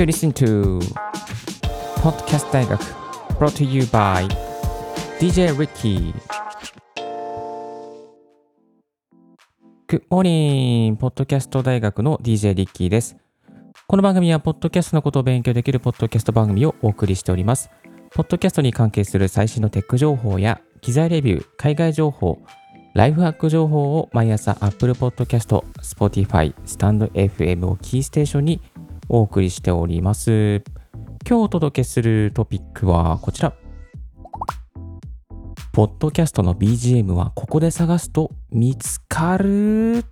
You listen to Podcast 大学 brought to you by DJ Ricky Good morning! ポッドキャスト大学の DJ リッキーです。この番組は、ポッドキャストのことを勉強できるポッドキャスト番組をお送りしております。ポッドキャストに関係する最新のテック情報や、機材レビュー、海外情報、ライフハック情報を毎朝 Apple Podcast、Spotify、StandFM をキーステーションにお送りしております。今日お届けするトピックはこちら。ポッドキャストの BGM はここで探すと見つかる？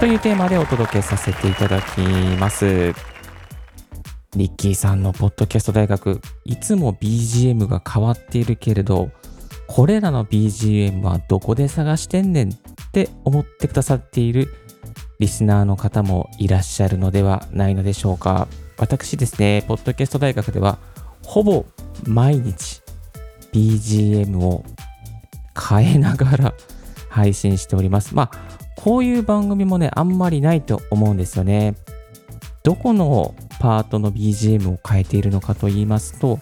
というテーマでお届けさせていただきます。リッキーさんのポッドキャスト大学、いつも BGM が変わっているけれど、これらの BGM はどこで探してんねんって思ってくださっているリスナーの方もいらっしゃるのではないのでしょうか。私ですね、ポッドキャスト大学では、ほぼ毎日 BGM を変えながら配信しております。まあ、こういう番組もね、あんまりないと思うんですよね。どこのパートの BGM を変えているのかと言いますと、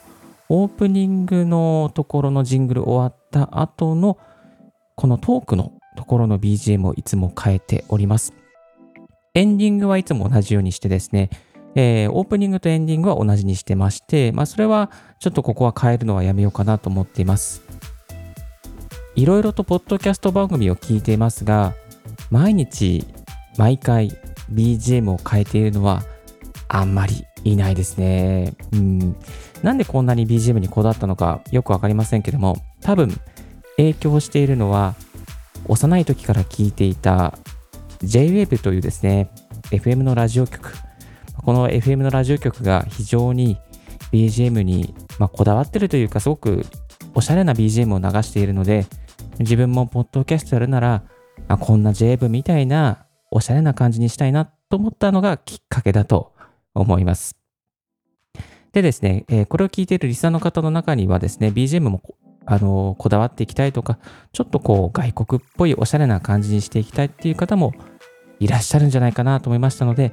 オープニングのところのジングル終わった後のこのトークのところの BGM をいつも変えております。エンディングはいつも同じようにしてですね、えー、オープニングとエンディングは同じにしてまして、まあ、それはちょっとここは変えるのはやめようかなと思っています。いろいろとポッドキャスト番組を聞いていますが、毎日、毎回 BGM を変えているのはあんまりいないですね。うん。なんでこんなに BGM にこだわったのかよくわかりませんけども、多分影響しているのは、幼い時から聞いていた J-Wave というですね、FM のラジオ局。この FM のラジオ局が非常に BGM に、まあ、こだわってるというか、すごくおしゃれな BGM を流しているので、自分もポッドキャストやるなら、あこんな J-Wave みたいなおしゃれな感じにしたいなと思ったのがきっかけだと思います。でですね、えー、これを聞いているリスナーの方の中にはですね、BGM もあのこだわっていきたいとか、ちょっとこう外国っぽいおしゃれな感じにしていきたいっていう方もいらっしゃるんじゃないかなと思いましたので、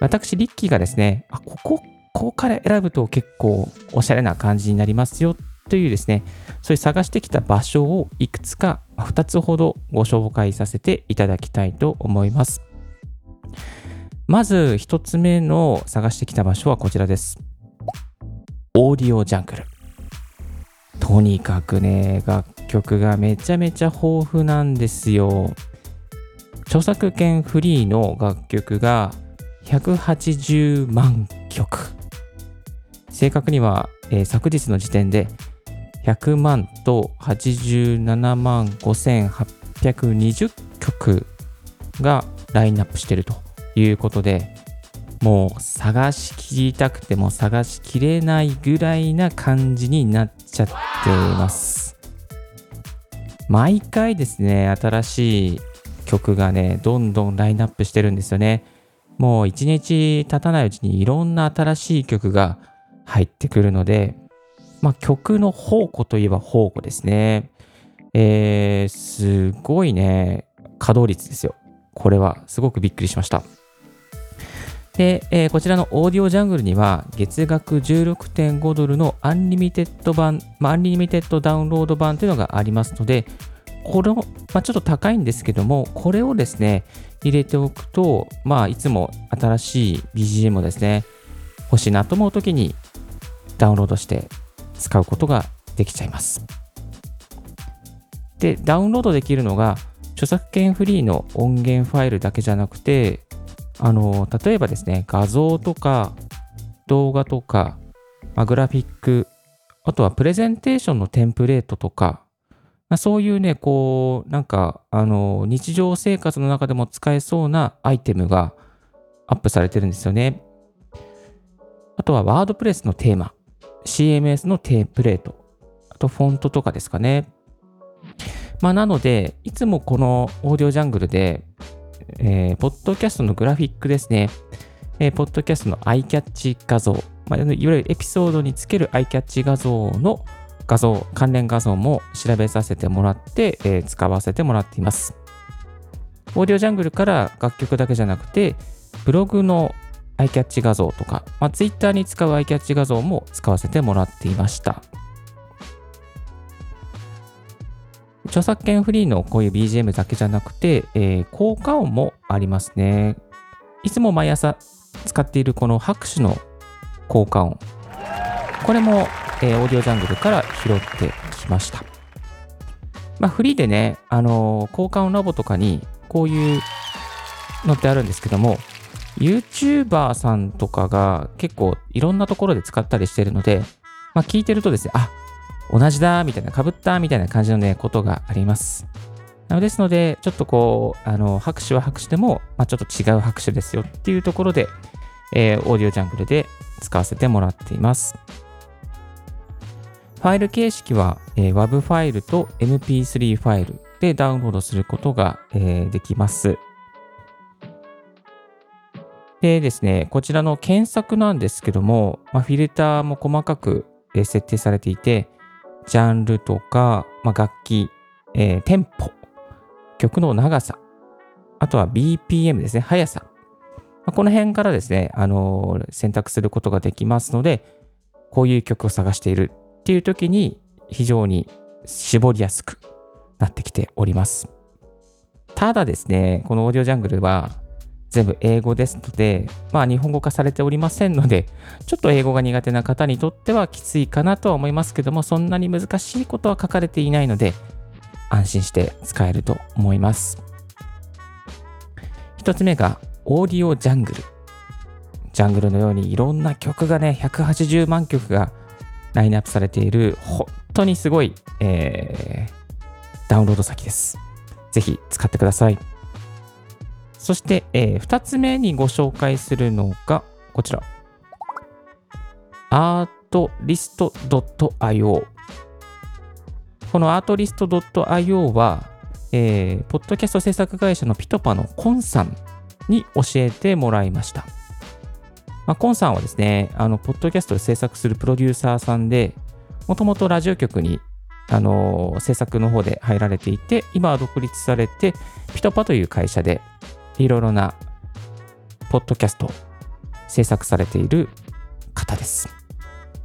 私、リッキーがですね、あ、ここ、ここから選ぶと結構おしゃれな感じになりますよというですね、そういう探してきた場所をいくつか2つほどご紹介させていただきたいと思います。まず1つ目の探してきた場所はこちらです。オーディオジャングル。とにかくね、楽曲がめちゃめちゃ豊富なんですよ。著作権フリーの楽曲が180万曲。正確には、えー、昨日の時点で100万と87万5820曲がラインナップしてるということで、もう探しきりたくても探しきれないぐらいな感じになっちゃっています。毎回ですね、新しい曲がね、どんどんラインナップしてるんですよね。もう一日経たないうちにいろんな新しい曲が入ってくるので、まあ、曲の宝庫といえば宝庫ですね。えー、すごいね、稼働率ですよ。これはすごくびっくりしました。で、えー、こちらの AudioJungle には月額16.5ドルの unlimited 版、まあ、 unlimited ダウンロード版というのがありますので、これを、まあ、ちょっと高いんですけども、これをですね、入れておくと、まあ、いつも新しい BGM をですね、欲しいなと思うときにダウンロードして使うことができちゃいます。で、ダウンロードできるのが、著作権フリーの音源ファイルだけじゃなくて、あの、例えばですね、画像とか動画とか、まあ、グラフィック、あとはプレゼンテーションのテンプレートとか、まあ、そういうね、こう、なんか、あの、日常生活の中でも使えそうなアイテムがアップされてるんですよね。あとは、ワードプレスのテーマ、CMS のテンプレート、あと、フォントとかですかね。まあ、なので、いつもこのオーディオジャングルで、えー、ポッドキャストのグラフィックですね。えー、ポッドキャストのアイキャッチ画像、まあ、いわゆるエピソードにつけるアイキャッチ画像の画像、関連画像も調べさせてもらって、えー、使わせてもらっています。オーディオジャングルから楽曲だけじゃなくて、ブログのアイキャッチ画像とか、まあ、Twitter に使うアイキャッチ画像も使わせてもらっていました。著作権フリーのこういう BGM だけじゃなくて、えー、効果音もありますね。いつも毎朝使っているこの拍手の効果音。これも、えー、オーディオジャングルから拾ってきました。まあ、フリーでね、あのー、効果音ラボとかにこういうのってあるんですけども、YouTuber さんとかが結構いろんなところで使ったりしてるので、まあ、聞いてるとですね、あ、同じだ、みたいな、かぶったみたいな感じのね、ことがあります。なのですので、ちょっとこう、あの、拍手は拍手でも、まあ、ちょっと違う拍手ですよっていうところで、えー、オーディオジャングルで使わせてもらっています。ファイル形式は、え、WAV ファイルと MP3 ファイルでダウンロードすることが、え、できます。でですね、こちらの検索なんですけども、まあ、フィルターも細かく設定されていて、ジャンルとか、まあ、楽器、えー、テンポ、曲の長さ、あとは BPM ですね、速さ。まあ、この辺からですね、あのー、選択することができますので、こういう曲を探しているっていう時に非常に絞りやすくなってきております。ただですね、このオーディオジャングルは全部英語ですので、まあ日本語化されておりませんので、ちょっと英語が苦手な方にとってはきついかなとは思いますけども、そんなに難しいことは書かれていないので、安心して使えると思います。一つ目が、オーディオジャングル。ジャングルのようにいろんな曲がね、180万曲がラインナップされている、本当にすごい、えー、ダウンロード先です。ぜひ使ってください。そして、えー、2つ目にご紹介するのが、こちら。artlist.io この artlist.io は、えー、ポッドキャスト制作会社のピトパのコンさんに教えてもらいました。まあ、コンさんはですね、あの、ポッドキャストで制作するプロデューサーさんで、もともとラジオ局に、あの、制作の方で入られていて、今は独立されて、ピトパという会社で、いろいろな、ポッドキャストを制作されている方です。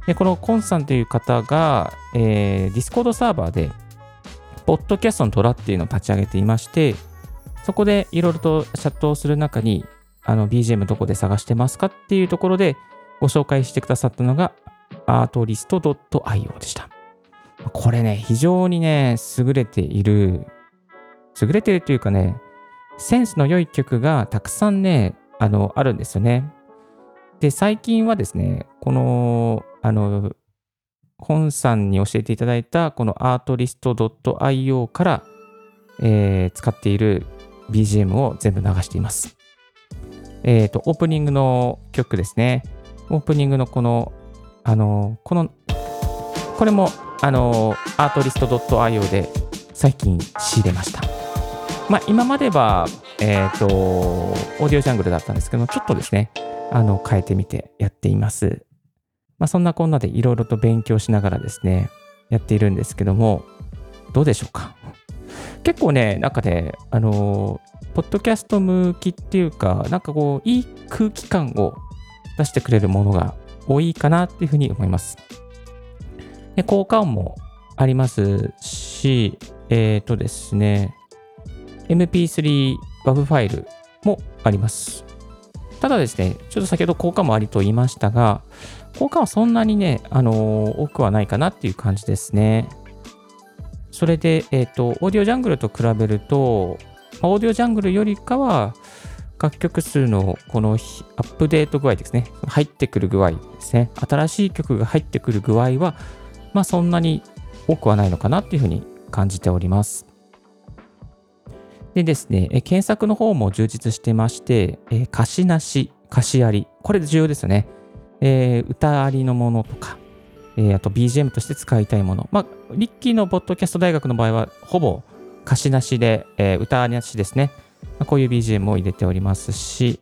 で、このコンさんという方が、えー、ディスコードサーバーで、ポッドキャストの虎っていうのを立ち上げていまして、そこでいろいろとチャットをする中に、あの BGM どこで探してますかっていうところでご紹介してくださったのが artlist.io でした。これね、非常にね、優れている、優れているというかね、センスの良い曲がたくさんね、あの、あるんですよね。で、最近はですね、この、あの、本さんに教えていただいたこの artlist.io から、えー、使っている BGM を全部流しています。えっ、ー、と、オープニングの曲ですね。オープニングのこの、あの、この、これも、あの、アートリスト .io で最近仕入れました。まあ、今までは、えっ、ー、と、オーディオジャングルだったんですけど、ちょっとですね、あの、変えてみてやっています。まあ、そんなこんなでいろいろと勉強しながらですね、やっているんですけども、どうでしょうか？結構ね、なんかね、あのポッドキャスト向きっていうか、なんかこう、いい空気感を出してくれるものが多いかなっていうふうに思います。で効果音もありますし、えっ、ー、とですね、MP3 WAV ファイルもあります。ただですね、ちょっと先ほど効果もありと言いましたが、効果はそんなにね、あのー、多くはないかなっていう感じですね。それで、えっ、ー、と、オーディオジャングルと比べると、オーディオジャングルよりかは、楽曲数のこのアップデート具合ですね。入ってくる具合ですね。新しい曲が入ってくる具合は、まあそんなに多くはないのかなっていうふうに感じております。でですね、検索の方も充実してまして、え歌詞なし、歌詞あり、これ重要ですよね。えー、歌ありのものとか、えー、あと BGM として使いたいもの。まあ、リッキーのポッドキャスト大学の場合は、ほぼ歌詞なしで、えー、歌なしですね。ま、こういう BGM を入れておりますし、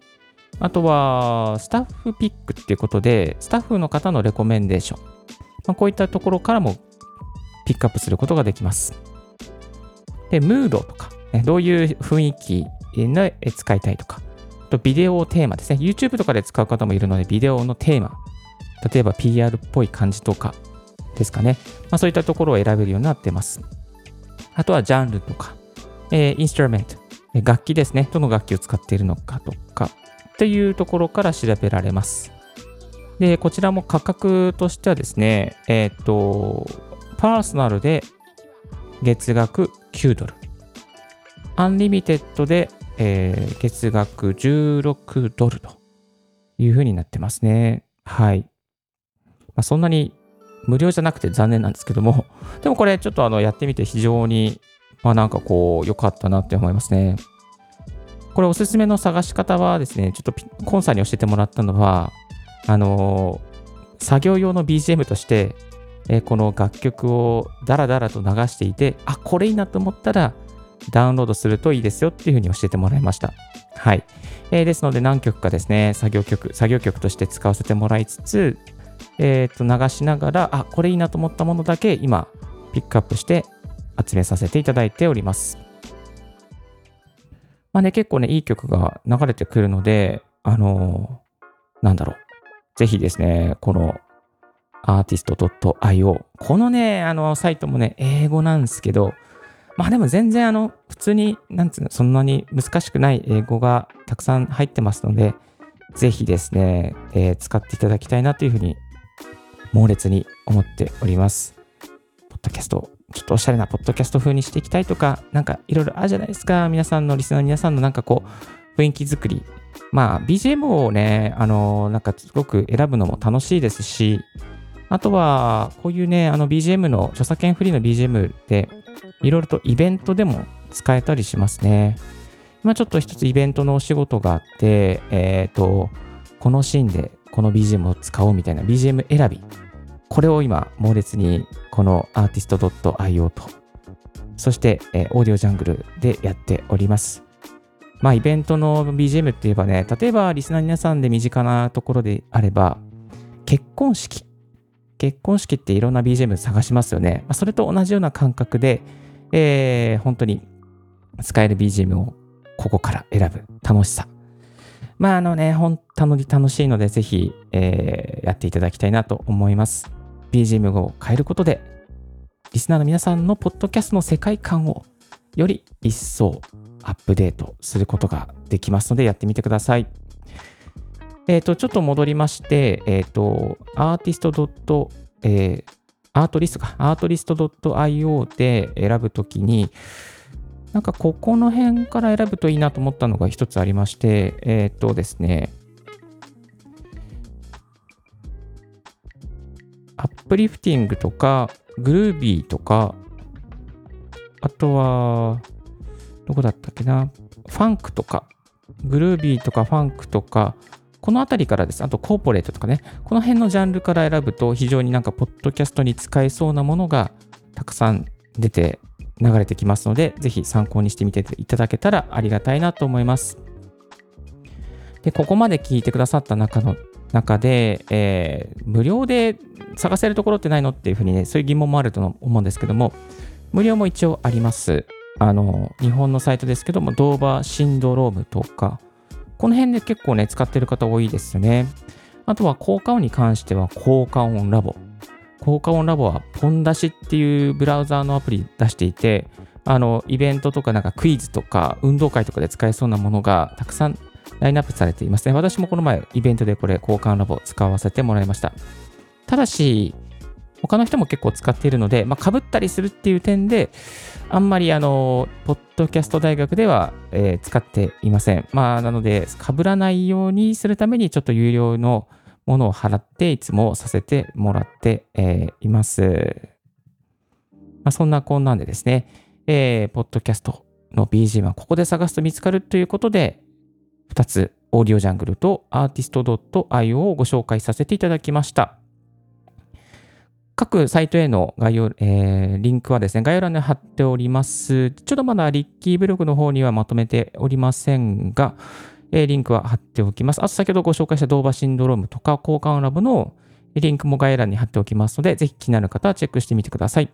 あとは、スタッフピックっていうことで、スタッフの方のレコメンデーション。まあ、こういったところからもピックアップすることができます。で、ムードとか、ね、どういう雰囲気で使いたいとか、とビデオテーマですね。YouTube とかで使う方もいるので、ビデオのテーマ。例えば PR っぽい感じとかですかね。まあ、そういったところを選べるようになってます。あとはジャンルとか、えー、インストゥルメント、楽器ですね。どの楽器を使っているのかとか、というところから調べられます。で、こちらも価格としてはですね、えっ、と、パーソナルで月額9ドル。アンリミテッドで、えー、月額16ドルというふうになってますね。はい。まあ、そんなに無料じゃなくて残念なんですけども、でもこれちょっとあのやってみて非常に、まあなんかこう良かったなって思いますね。これおすすめの探し方はですね、ちょっとコンさんに教えてもらったのは、あのー、作業用の BGM として、えー、この楽曲をダラダラと流していて、あ、これいいなと思ったら、ダウンロードするといいですよっていうふうに教えてもらいました。はい。えー、ですので何曲かですね、作業曲、作業曲として使わせてもらいつつ、えっ、と、流しながら、あ、これいいなと思ったものだけ今、ピックアップして集めさせていただいております。まあね、結構ね、いい曲が流れてくるので、あのー、なんだろう。ぜひですね、この artist.io。このね、あの、サイトもね、英語なんですけど、まあでも全然あの、普通に、なんつうの、そんなに難しくない英語がたくさん入ってますので、ぜひですね、えー、使っていただきたいなというふうに、猛烈に思っております。ポッドキャスト、ちょっとおしゃれなポッドキャスト風にしていきたいとか、なんかいろいろあるじゃないですか。皆さんのリスナーの皆さんのなんかこう、雰囲気作り。まあ、BGM をね、あの、なんかすごく選ぶのも楽しいですし、あとは、こういうね、あの BGM の、著作権フリーの BGM で、いろいろとイベントでも使えたりしますね。今ちょっと一つイベントのお仕事があって、えっ、ー、と、このシーンでこの BGM を使おうみたいな BGM 選び。これを今、猛烈にこの artist.io と、そして、えー、オーディオジャングルでやっております。まあ、イベントの BGM って言えばね、例えばリスナー皆さんで身近なところであれば、結婚式。結婚式っていろんな BGM 探しますよね。まあ、それと同じような感覚で、えー、本当に使える BGM をここから選ぶ楽しさ。まああのね、本当に楽しいので、ぜひ、えー、やっていただきたいなと思います。BGM を変えることで、リスナーの皆さんのポッドキャストの世界観をより一層アップデートすることができますので、やってみてください。えっ、ー、と、ちょっと戻りまして、えっ、ー、と、アーティストえー、アートリストか、アートリスト .io で選ぶときに、なんかここの辺から選ぶといいなと思ったのが一つありまして、えっ、とですね、アップリフティングとか、グルービーとか、あとは、どこだったっけな、ファンクとか、グルービーとかファンクとか、このあたりからです。あと、コーポレートとかね、この辺のジャンルから選ぶと、非常になんか、ポッドキャストに使えそうなものがたくさん出て、流れてきますので、ぜひ参考にしてみていただけたらありがたいなと思います。で、ここまで聞いてくださった中の中で、えー、無料で探せるところってないのっていうふうにね、そういう疑問もあると思うんですけども、無料も一応あります。あの、日本のサイトですけども、ドーバーシンドロームとか、この辺で結構ね、使ってる方多いですよね。あとは効果音に関しては効果音ラボ。効果音ラボはポン出しっていうブラウザーのアプリ出していて、あの、イベントとかなんかクイズとか運動会とかで使えそうなものがたくさんラインナップされていますね。私もこの前イベントでこれ交換ラボ使わせてもらいました。ただし、他の人も結構使っているので、まあ、被ったりするっていう点で、あんまりあの、ポッドキャスト大学では、えー、使っていません。まあ、なので、被らないようにするために、ちょっと有料のものを払って、いつもさせてもらって、え、います。まあ、そんなこんなんでですね、えー、ポッドキャストの BGM はここで探すと見つかるということで、2つ、オーディオジャングルとアーティスト .io をご紹介させていただきました。各サイトへの概要、えー、リンクはですね、概要欄に貼っております。ちょっとまだリッキーブログの方にはまとめておりませんが、えー、リンクは貼っておきます。あと先ほどご紹介したドーバシンドロームとか交換ラブのリンクも概要欄に貼っておきますので、ぜひ気になる方はチェックしてみてください。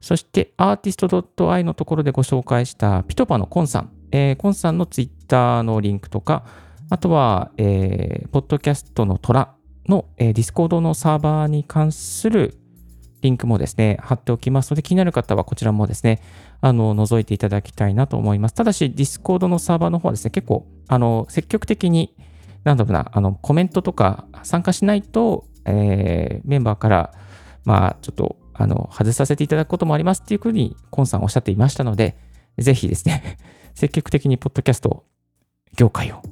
そして、アーティスト .ai のところでご紹介したピトパのコンさん。えー、コンさんのツイッターのリンクとか、あとは、えー、ポッドキャストの虎の、えー、ディスコードのサーバーに関するリンクもですね、貼っておきますので、気になる方はこちらもですね、あの、覗いていただきたいなと思います。ただし、ディスコードのサーバーの方はですね、結構、あの、積極的に、なんだろうな、あの、コメントとか参加しないと、えー、メンバーから、まあ、ちょっと、あの、外させていただくこともありますっていうふうに、コンさんおっしゃっていましたので、ぜひですね、積極的にポッドキャスト業界を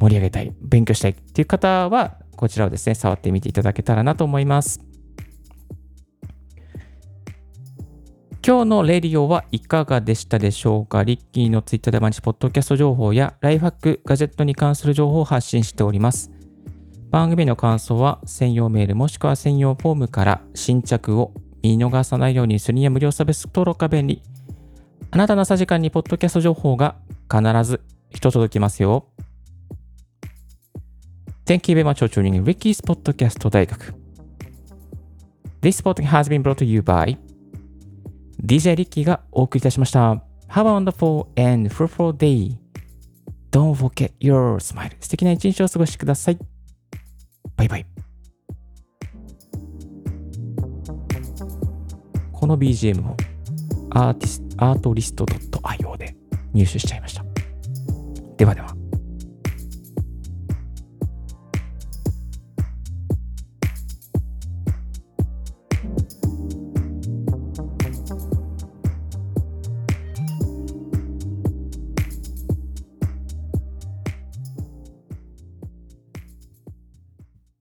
盛り上げたい、勉強したいっていう方は、こちらをですね、触ってみていただけたらなと思います。今日のレディオはいかがでしたでしょうか？リッキーのツイッターで毎日ポッドキャスト情報やライフハック、ガジェットに関する情報を発信しております。番組の感想は専用メールもしくは専用フォームから新着を見逃さないようにするには無料サービス登録が便利。あなたの朝時間にポッドキャスト情報が必ず一届きますよ。Thank you very much for tuning in Ricky's Podcast 大学。This podcast has been brought to you by DJ リッキーがお送りいたしました。Have a wonderful and fruitful day. Don't forget your smile. 素敵な一日を過ごしください。バイバイ。この BGM もアーティスアートリスト .io で入手しちゃいました。ではでは。